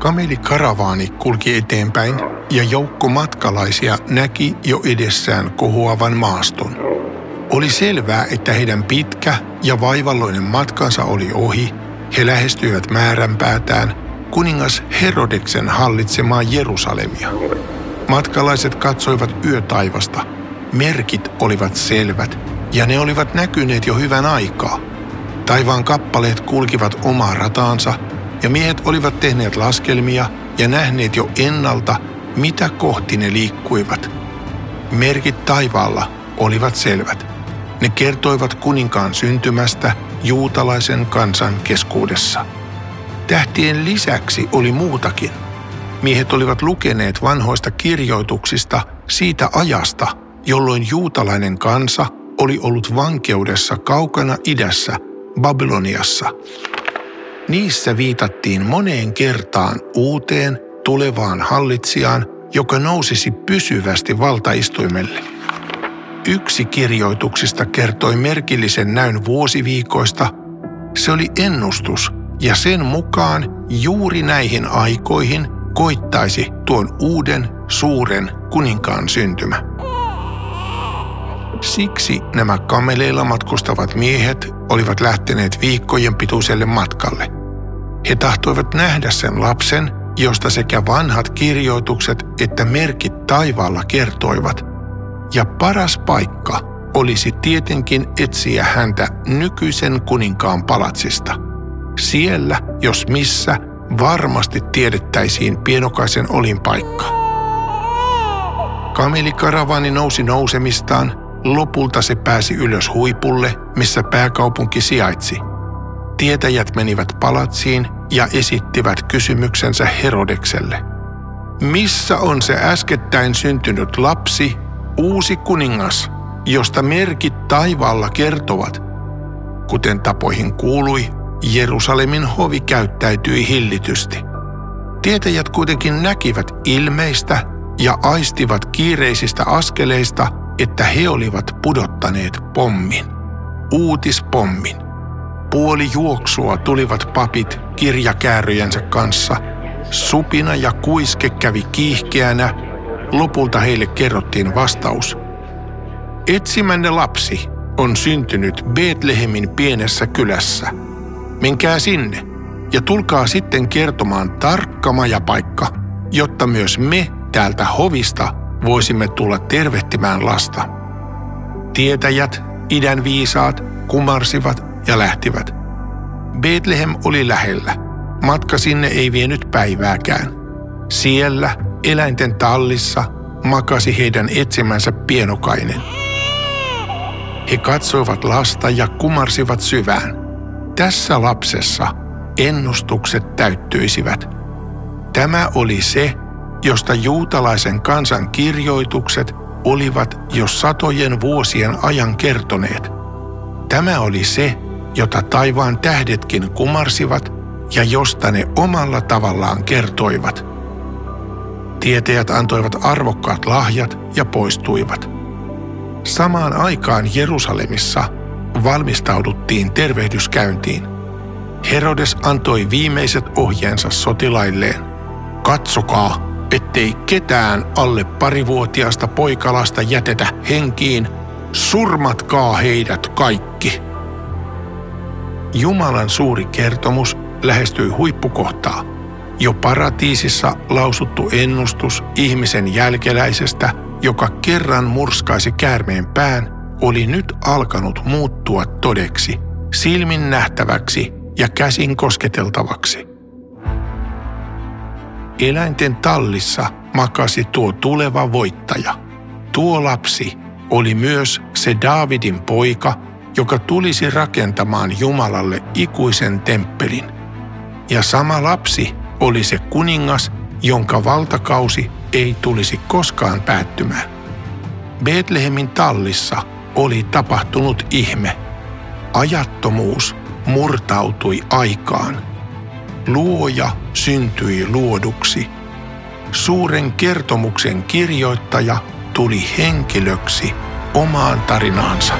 Kamelikaravaani kulki eteenpäin ja joukko matkalaisia näki jo edessään kohuavan maaston. Oli selvää, että heidän pitkä ja vaivalloinen matkansa oli ohi. He lähestyivät määränpäätään kuningas Herodeksen hallitsemaa Jerusalemia. Matkalaiset katsoivat yötaivasta. Merkit olivat selvät ja ne olivat näkyneet jo hyvän aikaa. Taivaan kappaleet kulkivat omaa rataansa ja miehet olivat tehneet laskelmia ja nähneet jo ennalta, mitä kohti ne liikkuivat. Merkit taivaalla olivat selvät. Ne kertoivat kuninkaan syntymästä juutalaisen kansan keskuudessa. Tähtien lisäksi oli muutakin. Miehet olivat lukeneet vanhoista kirjoituksista siitä ajasta, jolloin juutalainen kansa oli ollut vankeudessa kaukana idässä, Babyloniassa. Niissä viitattiin moneen kertaan uuteen, tulevaan hallitsijaan, joka nousisi pysyvästi valtaistuimelle. Yksi kirjoituksista kertoi merkillisen näyn vuosiviikoista. Se oli ennustus, ja sen mukaan juuri näihin aikoihin koittaisi tuon uuden suuren kuninkaan syntymä. Siksi nämä kameleilla matkustavat miehet olivat lähteneet viikkojen pituiselle matkalle. He tahtoivat nähdä sen lapsen, josta sekä vanhat kirjoitukset että merkit taivaalla kertoivat. Ja paras paikka olisi tietenkin etsiä häntä nykyisen kuninkaan palatsista. Siellä, jos missä, varmasti tiedettäisiin pienokaisen olinpaikka. Kamelikaravani nousi nousemistaan Lopulta se pääsi ylös huipulle, missä pääkaupunki sijaitsi. Tietäjät menivät palatsiin ja esittivät kysymyksensä Herodekselle. Missä on se äskettäin syntynyt lapsi, uusi kuningas, josta merkit taivaalla kertovat? Kuten tapoihin kuului, Jerusalemin hovi käyttäytyi hillitysti. Tietäjät kuitenkin näkivät ilmeistä ja aistivat kiireisistä askeleista – että he olivat pudottaneet pommin, uutispommin. Puoli juoksua tulivat papit kirjakääröjensä kanssa. Supina ja kuiske kävi kiihkeänä. Lopulta heille kerrottiin vastaus. Etsimänne lapsi on syntynyt Betlehemin pienessä kylässä. Menkää sinne ja tulkaa sitten kertomaan tarkka majapaikka, jotta myös me täältä hovista voisimme tulla tervehtimään lasta. Tietäjät, idän viisaat, kumarsivat ja lähtivät. Bethlehem oli lähellä. Matka sinne ei vienyt päivääkään. Siellä, eläinten tallissa, makasi heidän etsimänsä pienokainen. He katsoivat lasta ja kumarsivat syvään. Tässä lapsessa ennustukset täyttyisivät. Tämä oli se, josta juutalaisen kansan kirjoitukset olivat jo satojen vuosien ajan kertoneet. Tämä oli se, jota taivaan tähdetkin kumarsivat ja josta ne omalla tavallaan kertoivat. Tietäjät antoivat arvokkaat lahjat ja poistuivat. Samaan aikaan Jerusalemissa valmistauduttiin tervehdyskäyntiin. Herodes antoi viimeiset ohjeensa sotilailleen. Katsokaa, ettei ketään alle parivuotiaasta poikalasta jätetä henkiin, surmatkaa heidät kaikki. Jumalan suuri kertomus lähestyi huippukohtaa. Jo paratiisissa lausuttu ennustus ihmisen jälkeläisestä, joka kerran murskaisi käärmeen pään, oli nyt alkanut muuttua todeksi, silmin nähtäväksi ja käsin kosketeltavaksi. Eläinten tallissa makasi tuo tuleva voittaja. Tuo lapsi oli myös se Daavidin poika, joka tulisi rakentamaan Jumalalle ikuisen temppelin. Ja sama lapsi oli se kuningas, jonka valtakausi ei tulisi koskaan päättymään. Betlehemin tallissa oli tapahtunut ihme. Ajattomuus murtautui aikaan – luoja syntyi luoduksi. Suuren kertomuksen kirjoittaja tuli henkilöksi omaan tarinaansa.